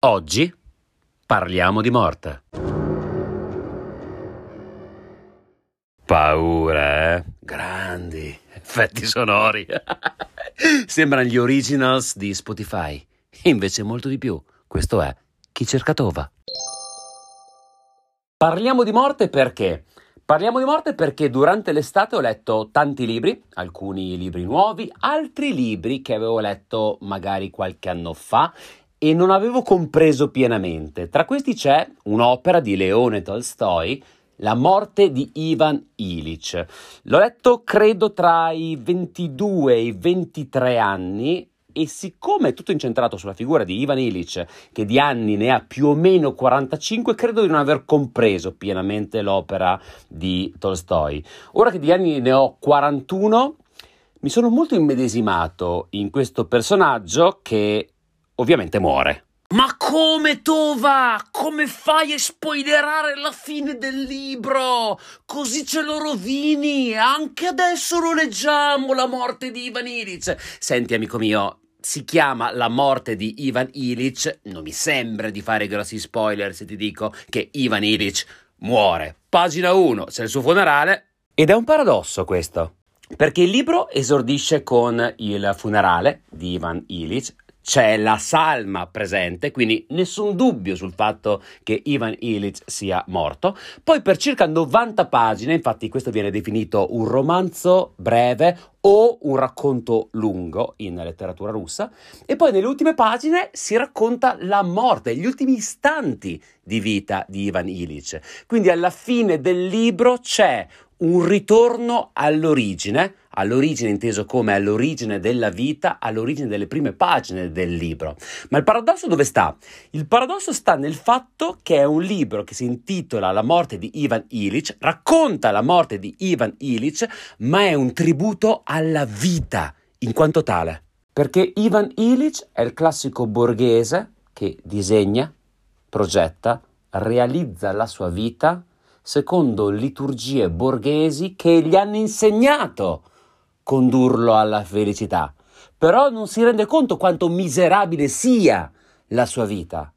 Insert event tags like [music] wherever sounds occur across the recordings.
Oggi parliamo di morte. Paura, eh? Grandi effetti sonori. [laughs] Sembrano gli originals di Spotify. Invece molto di più. Questo è Chi cerca Tova. Parliamo di morte perché? Parliamo di morte perché durante l'estate ho letto tanti libri, alcuni libri nuovi, altri libri che avevo letto magari qualche anno fa e non avevo compreso pienamente. Tra questi c'è un'opera di Leone Tolstoi, La morte di Ivan Illich. L'ho letto credo tra i 22 e i 23 anni e siccome è tutto incentrato sulla figura di Ivan Illich, che di anni ne ha più o meno 45, credo di non aver compreso pienamente l'opera di Tolstoi. Ora che di anni ne ho 41, mi sono molto immedesimato in questo personaggio che ovviamente muore. Ma come Tova? Come fai a spoilerare la fine del libro? Così ce lo rovini. Anche adesso lo leggiamo, la morte di Ivan Illich. Senti, amico mio, si chiama La morte di Ivan Illich. Non mi sembra di fare grossi spoiler se ti dico che Ivan Illich muore. Pagina 1, c'è il suo funerale. Ed è un paradosso questo. Perché il libro esordisce con il funerale di Ivan Illich, c'è la salma presente, quindi nessun dubbio sul fatto che Ivan Illich sia morto. Poi per circa 90 pagine, infatti questo viene definito un romanzo breve o un racconto lungo in letteratura russa, e poi nelle ultime pagine si racconta la morte, gli ultimi istanti di vita di Ivan Illich. Quindi alla fine del libro c'è un ritorno all'origine, all'origine inteso come all'origine della vita, all'origine delle prime pagine del libro. Ma il paradosso dove sta? Il paradosso sta nel fatto che è un libro che si intitola La morte di Ivan Illich, racconta la morte di Ivan Illich, ma è un tributo alla vita in quanto tale. Perché Ivan Illich è il classico borghese che disegna, progetta, realizza la sua vita secondo liturgie borghesi che gli hanno insegnato condurlo alla felicità. Però non si rende conto quanto miserabile sia la sua vita.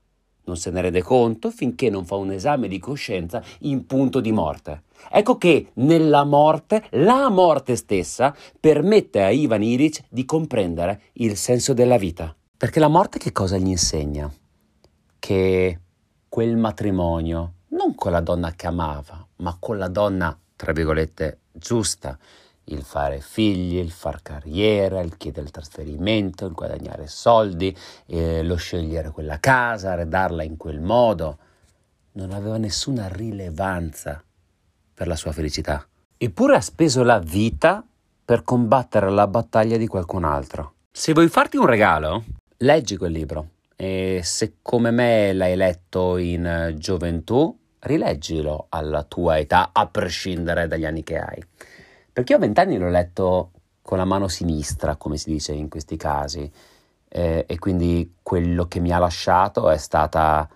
Non se ne rende conto finché non fa un esame di coscienza in punto di morte. Ecco che nella morte, la morte stessa, permette a Ivan Illich di comprendere il senso della vita. Perché la morte che cosa gli insegna? Che quel matrimonio non con la donna che amava, ma con la donna, tra virgolette, giusta. Il fare figli, il far carriera, il chiedere il trasferimento, il guadagnare soldi, eh, lo scegliere quella casa, arredarla in quel modo, non aveva nessuna rilevanza per la sua felicità. Eppure ha speso la vita per combattere la battaglia di qualcun altro. Se vuoi farti un regalo, leggi quel libro. E se come me l'hai letto in gioventù, rileggilo alla tua età, a prescindere dagli anni che hai. Perché io a vent'anni l'ho letto con la mano sinistra, come si dice in questi casi, eh, e quindi quello che mi ha lasciato è stata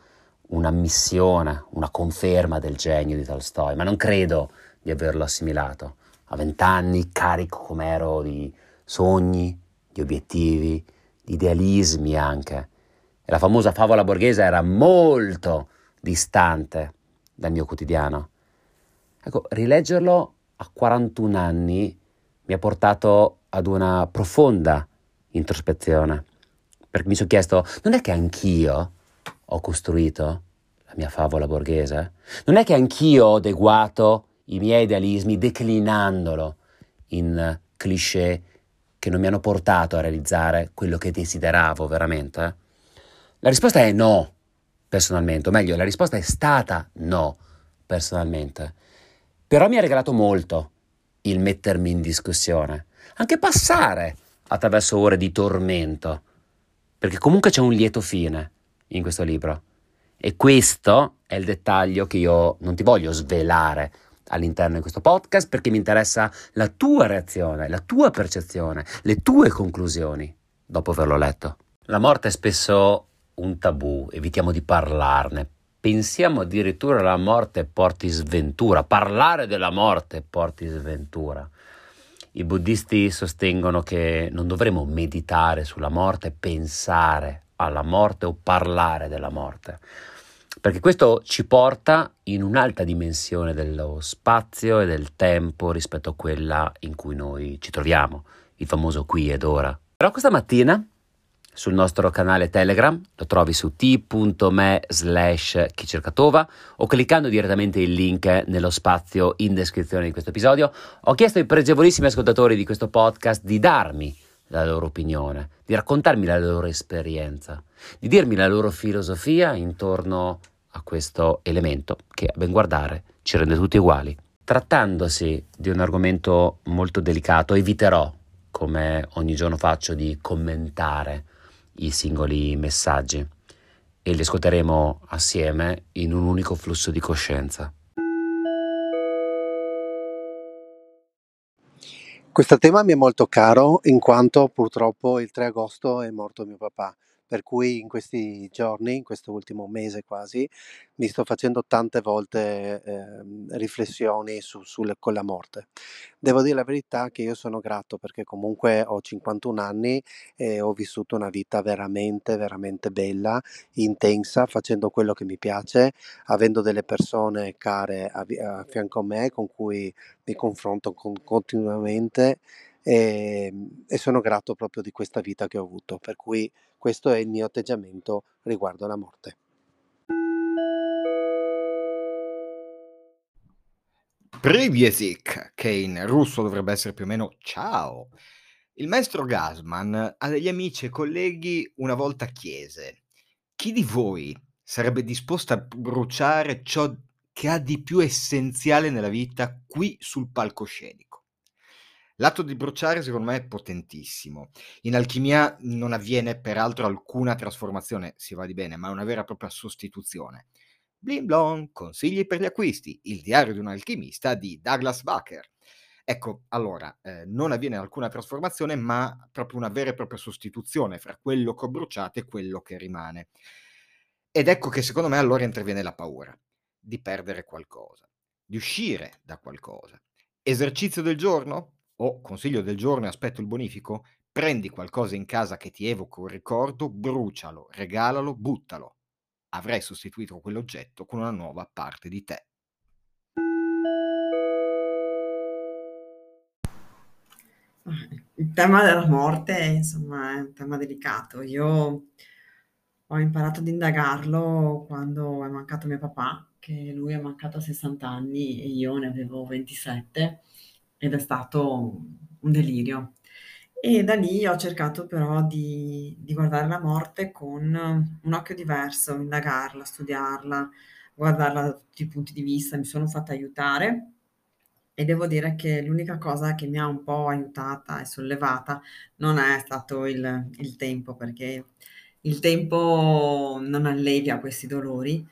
una missione, una conferma del genio di Tolstoi, ma non credo di averlo assimilato. A vent'anni, carico come ero di sogni, di obiettivi, di idealismi anche. E la famosa favola borghese era molto distante dal mio quotidiano. Ecco, rileggerlo a 41 anni mi ha portato ad una profonda introspezione, perché mi sono chiesto, non è che anch'io ho costruito la mia favola borghese? Non è che anch'io ho adeguato i miei idealismi declinandolo in cliché che non mi hanno portato a realizzare quello che desideravo veramente? La risposta è no personalmente, o meglio, la risposta è stata no, personalmente. Però mi ha regalato molto il mettermi in discussione, anche passare attraverso ore di tormento, perché comunque c'è un lieto fine in questo libro. E questo è il dettaglio che io non ti voglio svelare all'interno di questo podcast perché mi interessa la tua reazione, la tua percezione, le tue conclusioni dopo averlo letto. La morte è spesso un tabù, evitiamo di parlarne. Pensiamo addirittura alla morte porti sventura, parlare della morte porti sventura. I buddisti sostengono che non dovremmo meditare sulla morte, pensare alla morte o parlare della morte, perché questo ci porta in un'alta dimensione dello spazio e del tempo rispetto a quella in cui noi ci troviamo, il famoso qui ed ora. Però questa mattina sul nostro canale Telegram, lo trovi su t.me slash chicercatova o cliccando direttamente il link nello spazio in descrizione di questo episodio. Ho chiesto ai pregevolissimi ascoltatori di questo podcast di darmi la loro opinione, di raccontarmi la loro esperienza, di dirmi la loro filosofia intorno a questo elemento che a ben guardare ci rende tutti uguali. Trattandosi di un argomento molto delicato, eviterò, come ogni giorno faccio, di commentare i singoli messaggi e li ascolteremo assieme in un unico flusso di coscienza. Questo tema mi è molto caro in quanto purtroppo il 3 agosto è morto mio papà per cui in questi giorni, in questo ultimo mese quasi, mi sto facendo tante volte eh, riflessioni su, sul, con la morte. Devo dire la verità che io sono grato perché comunque ho 51 anni e ho vissuto una vita veramente, veramente bella, intensa, facendo quello che mi piace, avendo delle persone care a, a fianco a me con cui mi confronto con, continuamente e, ehm, e sono grato proprio di questa vita che ho avuto, per cui questo è il mio atteggiamento riguardo alla morte. Privyesik, che in russo dovrebbe essere più o meno ciao. Il maestro Gasman a degli amici e colleghi una volta chiese: Chi di voi sarebbe disposto a bruciare ciò che ha di più essenziale nella vita qui sul palcoscenico? L'atto di bruciare secondo me è potentissimo. In alchimia non avviene peraltro alcuna trasformazione, si va di bene, ma una vera e propria sostituzione. Blim blon, consigli per gli acquisti, il diario di un alchimista di Douglas Baker. Ecco, allora, eh, non avviene alcuna trasformazione, ma proprio una vera e propria sostituzione fra quello che ho bruciato e quello che rimane. Ed ecco che secondo me allora interviene la paura di perdere qualcosa, di uscire da qualcosa. Esercizio del giorno? O consiglio del giorno e aspetto il bonifico, prendi qualcosa in casa che ti evoca un ricordo, brucialo, regalalo, buttalo. Avrai sostituito quell'oggetto con una nuova parte di te. Il tema della morte, insomma, è un tema delicato. Io ho imparato ad indagarlo quando è mancato mio papà, che lui è mancato a 60 anni e io ne avevo 27 ed è stato un delirio. E da lì ho cercato però di, di guardare la morte con un occhio diverso, indagarla, studiarla, guardarla da tutti i punti di vista, mi sono fatta aiutare e devo dire che l'unica cosa che mi ha un po' aiutata e sollevata non è stato il, il tempo, perché il tempo non allevia questi dolori,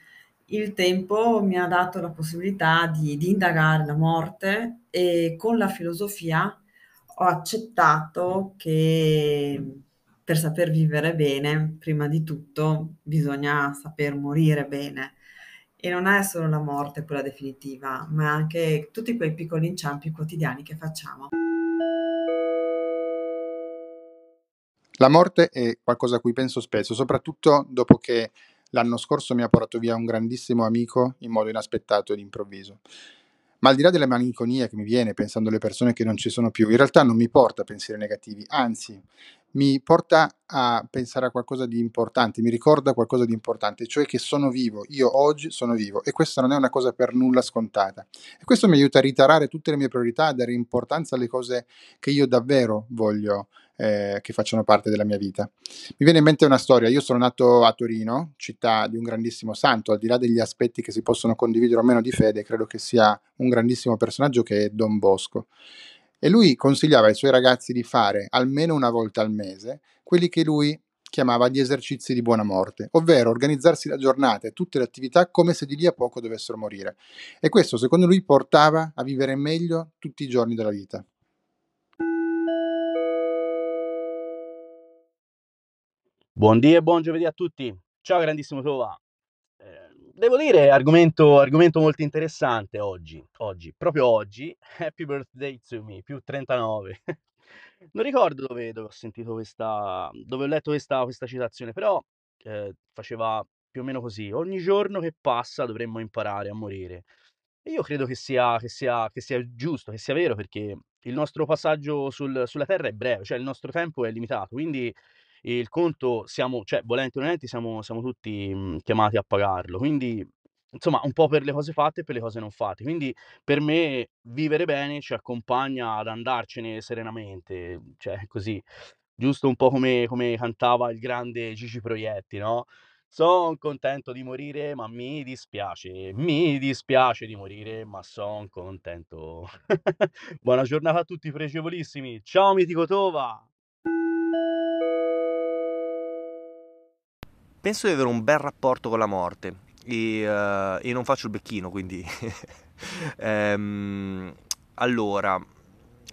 il tempo mi ha dato la possibilità di, di indagare la morte e con la filosofia ho accettato che per saper vivere bene, prima di tutto, bisogna saper morire bene. E non è solo la morte quella definitiva, ma anche tutti quei piccoli inciampi quotidiani che facciamo. La morte è qualcosa a cui penso spesso, soprattutto dopo che l'anno scorso mi ha portato via un grandissimo amico in modo inaspettato ed improvviso. Ma al di là della malinconia che mi viene pensando alle persone che non ci sono più, in realtà non mi porta a pensieri negativi, anzi mi porta a pensare a qualcosa di importante, mi ricorda qualcosa di importante, cioè che sono vivo, io oggi sono vivo e questa non è una cosa per nulla scontata. E questo mi aiuta a ritarare tutte le mie priorità, a dare importanza alle cose che io davvero voglio eh, che facciano parte della mia vita. Mi viene in mente una storia, io sono nato a Torino, città di un grandissimo santo, al di là degli aspetti che si possono condividere o meno di fede, credo che sia un grandissimo personaggio che è Don Bosco. E lui consigliava ai suoi ragazzi di fare almeno una volta al mese quelli che lui chiamava gli esercizi di buona morte, ovvero organizzarsi la giornata e tutte le attività come se di lì a poco dovessero morire. E questo, secondo lui, portava a vivere meglio tutti i giorni della vita. Buondì e buon giovedì a tutti. Ciao grandissimo Tova. Eh, devo dire, argomento, argomento molto interessante oggi, oggi, proprio oggi. [laughs] Happy birthday to me, più 39. [laughs] Non ricordo dove, dove ho sentito questa, dove ho letto questa, questa citazione, però eh, faceva più o meno così: ogni giorno che passa dovremmo imparare a morire. E io credo che sia, che sia, che sia giusto, che sia vero, perché il nostro passaggio sul- sulla Terra è breve, cioè il nostro tempo è limitato, quindi il conto siamo, cioè volenti o nolenti, siamo, siamo tutti mh, chiamati a pagarlo. Quindi, insomma, un po' per le cose fatte e per le cose non fatte. Quindi per me vivere bene ci accompagna ad andarcene serenamente, cioè così, giusto un po' come, come cantava il grande Gigi Proietti, no? Son contento di morire, ma mi dispiace, mi dispiace di morire, ma son contento. [laughs] Buona giornata a tutti pregevolissimi. Ciao mitico Tova! Penso di avere un bel rapporto con la morte e, eh, e non faccio il becchino, quindi... [laughs] Ehm, allora,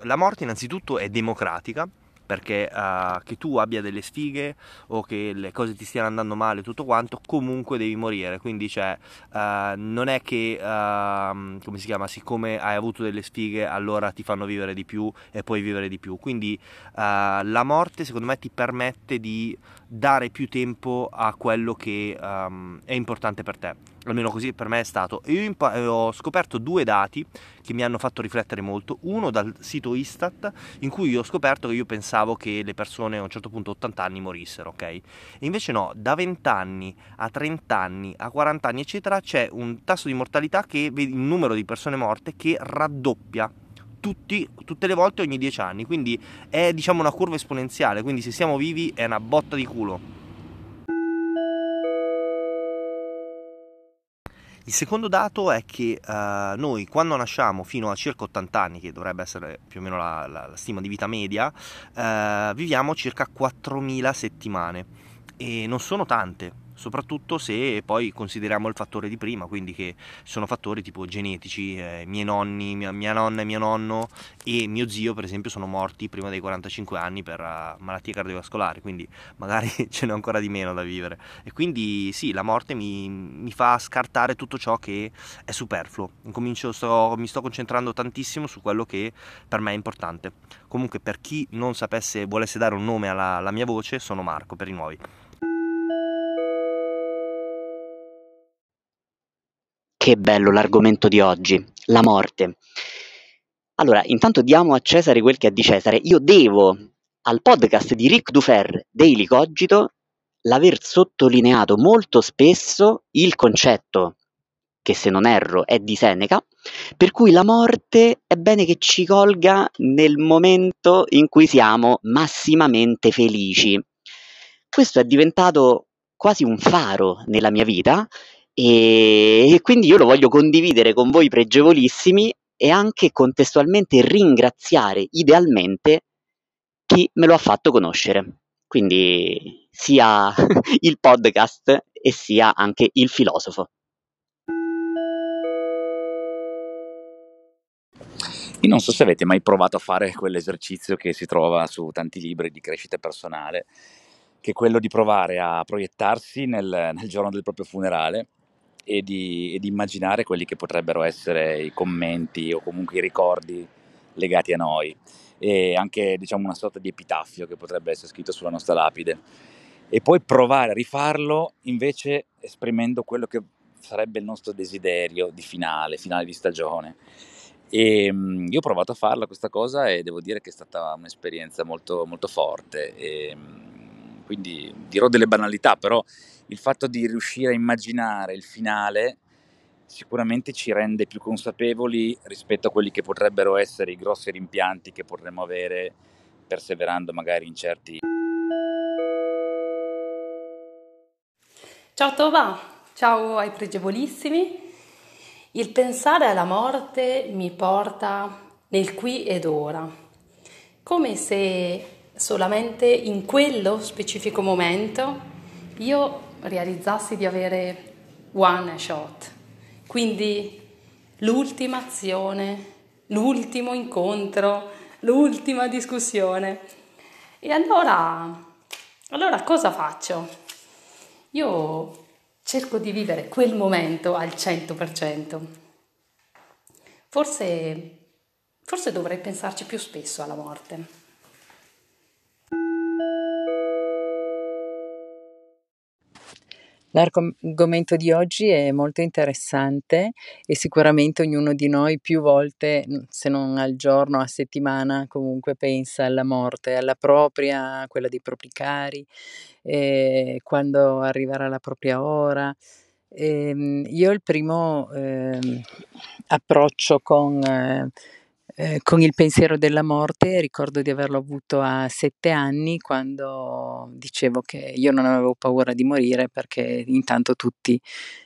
la morte innanzitutto è democratica perché uh, che tu abbia delle sfighe o che le cose ti stiano andando male tutto quanto comunque devi morire. Quindi cioè uh, non è che uh, come si chiama siccome hai avuto delle sfighe allora ti fanno vivere di più e puoi vivere di più. Quindi la morte secondo me ti permette di dare più tempo a quello che um, è importante per te almeno così per me è stato. Io impa- eh, ho scoperto due dati che mi hanno fatto riflettere molto. Uno dal sito Istat, in cui ho scoperto che io pensavo che le persone a un certo punto 80 anni morissero, ok? E invece no, da 20 anni a 30 anni a 40 anni, eccetera, c'è un tasso di mortalità che un numero di persone morte che raddoppia. Tutti, tutte le volte ogni 10 anni, quindi è diciamo una curva esponenziale. Quindi se siamo vivi è una botta di culo. Il secondo dato è che uh, noi quando nasciamo fino a circa 80 anni, che dovrebbe essere più o meno la, la, la stima di vita media, uh, viviamo circa 4.000 settimane. E non sono tante soprattutto se poi consideriamo il fattore di prima, quindi che sono fattori tipo genetici, eh, miei nonni, mia, mia, nonna e mio nonno e mio zio per esempio sono morti prima dei 45 anni per uh, malattie cardiovascolari, quindi magari [laughs] ce n'è ancora di meno da vivere. E quindi sì, la morte mi, mi fa scartare tutto ciò che è superfluo, sto, mi sto concentrando tantissimo su quello che per me è importante. Comunque per chi non sapesse, volesse dare un nome alla, alla mia voce, sono Marco per i nuovi. Che bello l'argomento di oggi, la morte. Allora, intanto diamo a Cesare quel che è di Cesare. Io devo al podcast di Ric Dufer, Daily Cogito, l'aver sottolineato molto spesso il concetto, che se non erro è di Seneca, per cui la morte è bene che ci colga nel momento in cui siamo massimamente felici. Questo è diventato quasi un faro nella mia vita e, quindi io lo voglio condividere con voi pregevolissimi e anche contestualmente ringraziare idealmente chi me lo ha fatto conoscere. Quindi sia [laughs] il podcast e sia anche il filosofo. Io non so se avete mai provato a fare quell'esercizio che si trova su tanti libri di crescita personale, che è quello di provare a proiettarsi nel, nel giorno del proprio funerale e di, e di immaginare quelli che potrebbero essere i commenti o comunque i ricordi legati a noi e anche diciamo una sorta di epitaffio che potrebbe essere scritto sulla nostra lapide e poi provare a rifarlo invece esprimendo quello che sarebbe il nostro desiderio di finale, finale di stagione. E um, io ho provato a farla questa cosa e devo dire che è stata un'esperienza molto, molto forte. E, um, quindi dirò delle banalità, però il fatto di riuscire a immaginare il finale sicuramente ci rende più consapevoli rispetto a quelli che potrebbero essere i grossi rimpianti che potremmo avere perseverando magari in certi... Ciao Tova, ciao ai pregevolissimi. Il pensare alla morte mi porta nel qui ed ora, come se solamente in quello specifico momento io realizzassi di avere one shot, quindi l'ultima azione, l'ultimo incontro, l'ultima discussione. E allora, allora cosa faccio? Io cerco di vivere quel momento al 100%. Forse, forse dovrei pensarci più spesso alla morte. L'argomento di oggi è molto interessante e sicuramente ognuno di noi più volte, se non al giorno, a settimana, comunque pensa alla morte, alla propria, a quella dei propri cari, e quando arriverà la propria ora. Ehm, io il primo ehm, approccio con, eh, con il pensiero della morte ricordo di averlo avuto a sette anni quando dicevo che io non avevo paura di morire perché intanto tutti,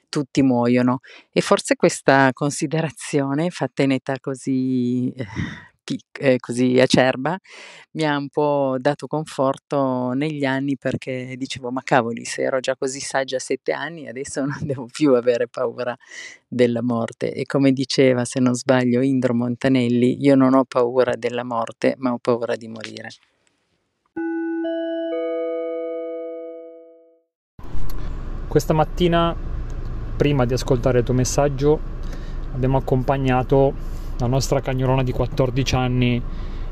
tutti muoiono. E forse questa considerazione fatta in età così, eh, pic- eh, così acerba mi ha un po' dato conforto negli anni perché dicevo ma cavoli se ero già così saggia a sette anni adesso [laughs] non devo più avere paura della morte e come diceva se non sbaglio Indro Montanelli io non ho paura della morte ma ho paura di morire. Questa mattina, prima di ascoltare il tuo messaggio, abbiamo accompagnato la nostra cagnolona di 14 anni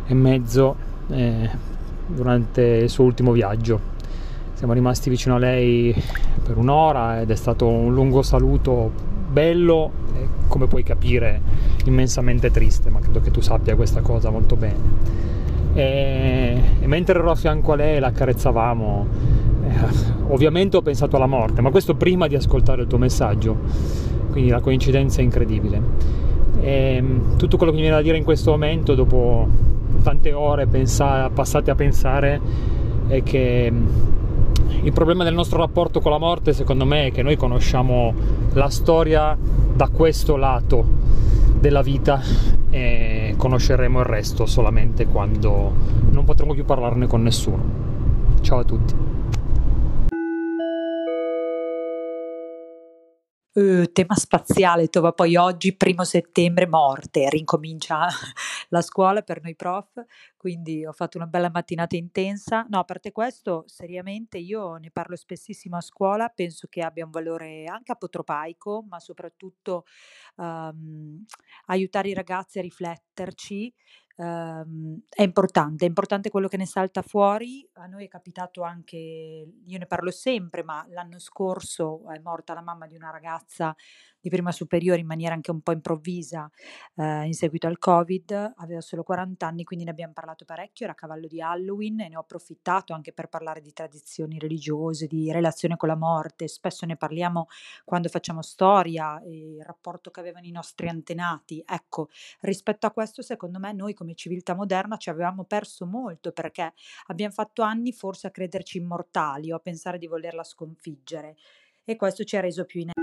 e mezzo eh, durante il suo ultimo viaggio. Siamo rimasti vicino a lei per un'ora ed è stato un lungo saluto bello e come puoi capire immensamente triste, ma credo che tu sappia questa cosa molto bene. E, e mentre ero a fianco a lei la accarezzavamo, eh, ovviamente ho pensato alla morte, ma questo prima di ascoltare il tuo messaggio, quindi la coincidenza è incredibile. E tutto quello che mi viene da dire in questo momento, dopo tante ore pensa- passate a pensare, è che il problema del nostro rapporto con la morte, secondo me, è che noi conosciamo la storia da questo lato della vita e conosceremo il resto solamente quando non potremo più parlarne con nessuno. Ciao a tutti. Uh, tema spaziale, Tova, poi oggi, primo settembre, morte, rincomincia la scuola per noi prof, quindi ho fatto una bella mattinata intensa. No, a parte questo, seriamente io ne parlo spessissimo a scuola, penso che abbia un valore anche apotropaico, ma soprattutto um, aiutare i ragazzi a rifletterci Ehm, è importante, è importante quello che ne salta fuori. A noi è capitato anche, io ne parlo sempre, ma l'anno scorso è morta la mamma di una ragazza di prima superiore in maniera anche un po' improvvisa eh, in seguito al Covid, aveva solo 40 anni, quindi ne abbiamo parlato parecchio, era a cavallo di Halloween e ne ho approfittato anche per parlare di tradizioni religiose, di relazione con la morte, spesso ne parliamo quando facciamo storia, il rapporto che avevano i nostri antenati. Ecco, rispetto a questo secondo me noi come civiltà moderna ci avevamo perso molto perché abbiamo fatto anni forse a crederci immortali o a pensare di volerla sconfiggere e questo ci ha reso più inerti.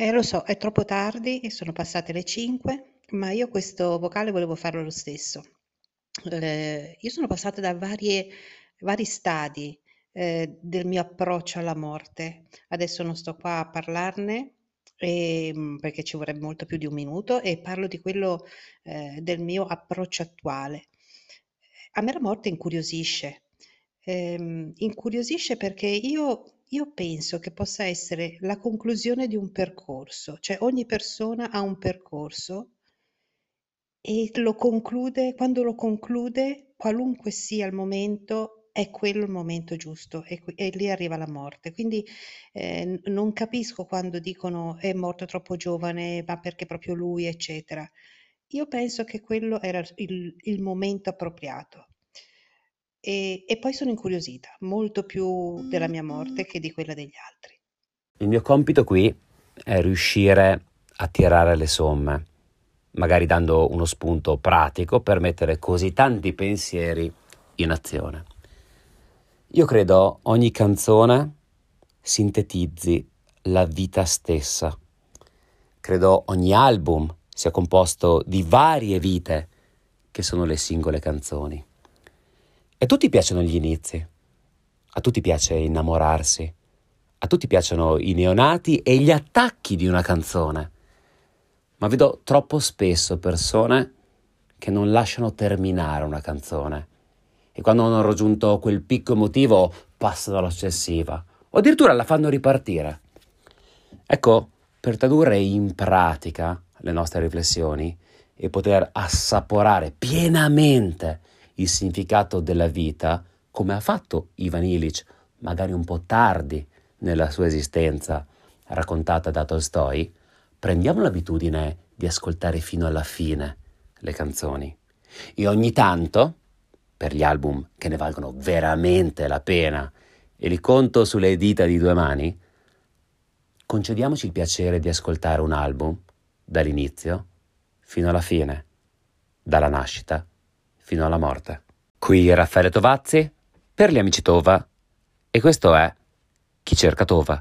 Eh, lo so, è troppo tardi e sono passate le 5, ma io questo vocale volevo farlo lo stesso. Eh, io sono passata da varie, vari stadi eh, del mio approccio alla morte. Adesso non sto qua a parlarne e, mm, perché ci vorrebbe molto più di un minuto e parlo di quello eh, del mio approccio attuale. A me la morte incuriosisce. Ehm, incuriosisce perché io io penso che possa essere la conclusione di un percorso, cioè ogni persona ha un percorso e lo conclude, quando lo conclude, qualunque sia il momento, è quello il momento giusto e, e lì arriva la morte. Quindi eh, non capisco quando dicono è morto troppo giovane, ma perché proprio lui, eccetera. Io penso che quello era il, il momento appropriato. E, e poi sono incuriosita, molto più della mia morte che di quella degli altri. Il mio compito qui è riuscire a tirare le somme, magari dando uno spunto pratico per mettere così tanti pensieri in azione. Io credo ogni canzone sintetizzi la vita stessa. Credo ogni album sia composto di varie vite che sono le singole canzoni. A tutti piacciono gli inizi, a tutti piace innamorarsi, a tutti piacciono i neonati e gli attacchi di una canzone. Ma vedo troppo spesso persone che non lasciano terminare una canzone e quando hanno raggiunto quel picco emotivo passano alla successiva o addirittura la fanno ripartire. Ecco, per tradurre in pratica le nostre riflessioni e poter assaporare pienamente il significato della vita come ha fatto Ivan Illich, magari un po' tardi nella sua esistenza, raccontata da Tolstoi, prendiamo l'abitudine di ascoltare fino alla fine le canzoni. E ogni tanto, per gli album che ne valgono veramente la pena, e li conto sulle dita di due mani, concediamoci il piacere di ascoltare un album dall'inizio fino alla fine, dalla nascita fino alla morte. Qui Raffaele Tovazzi per gli amici Tova e questo è Chi cerca Tova.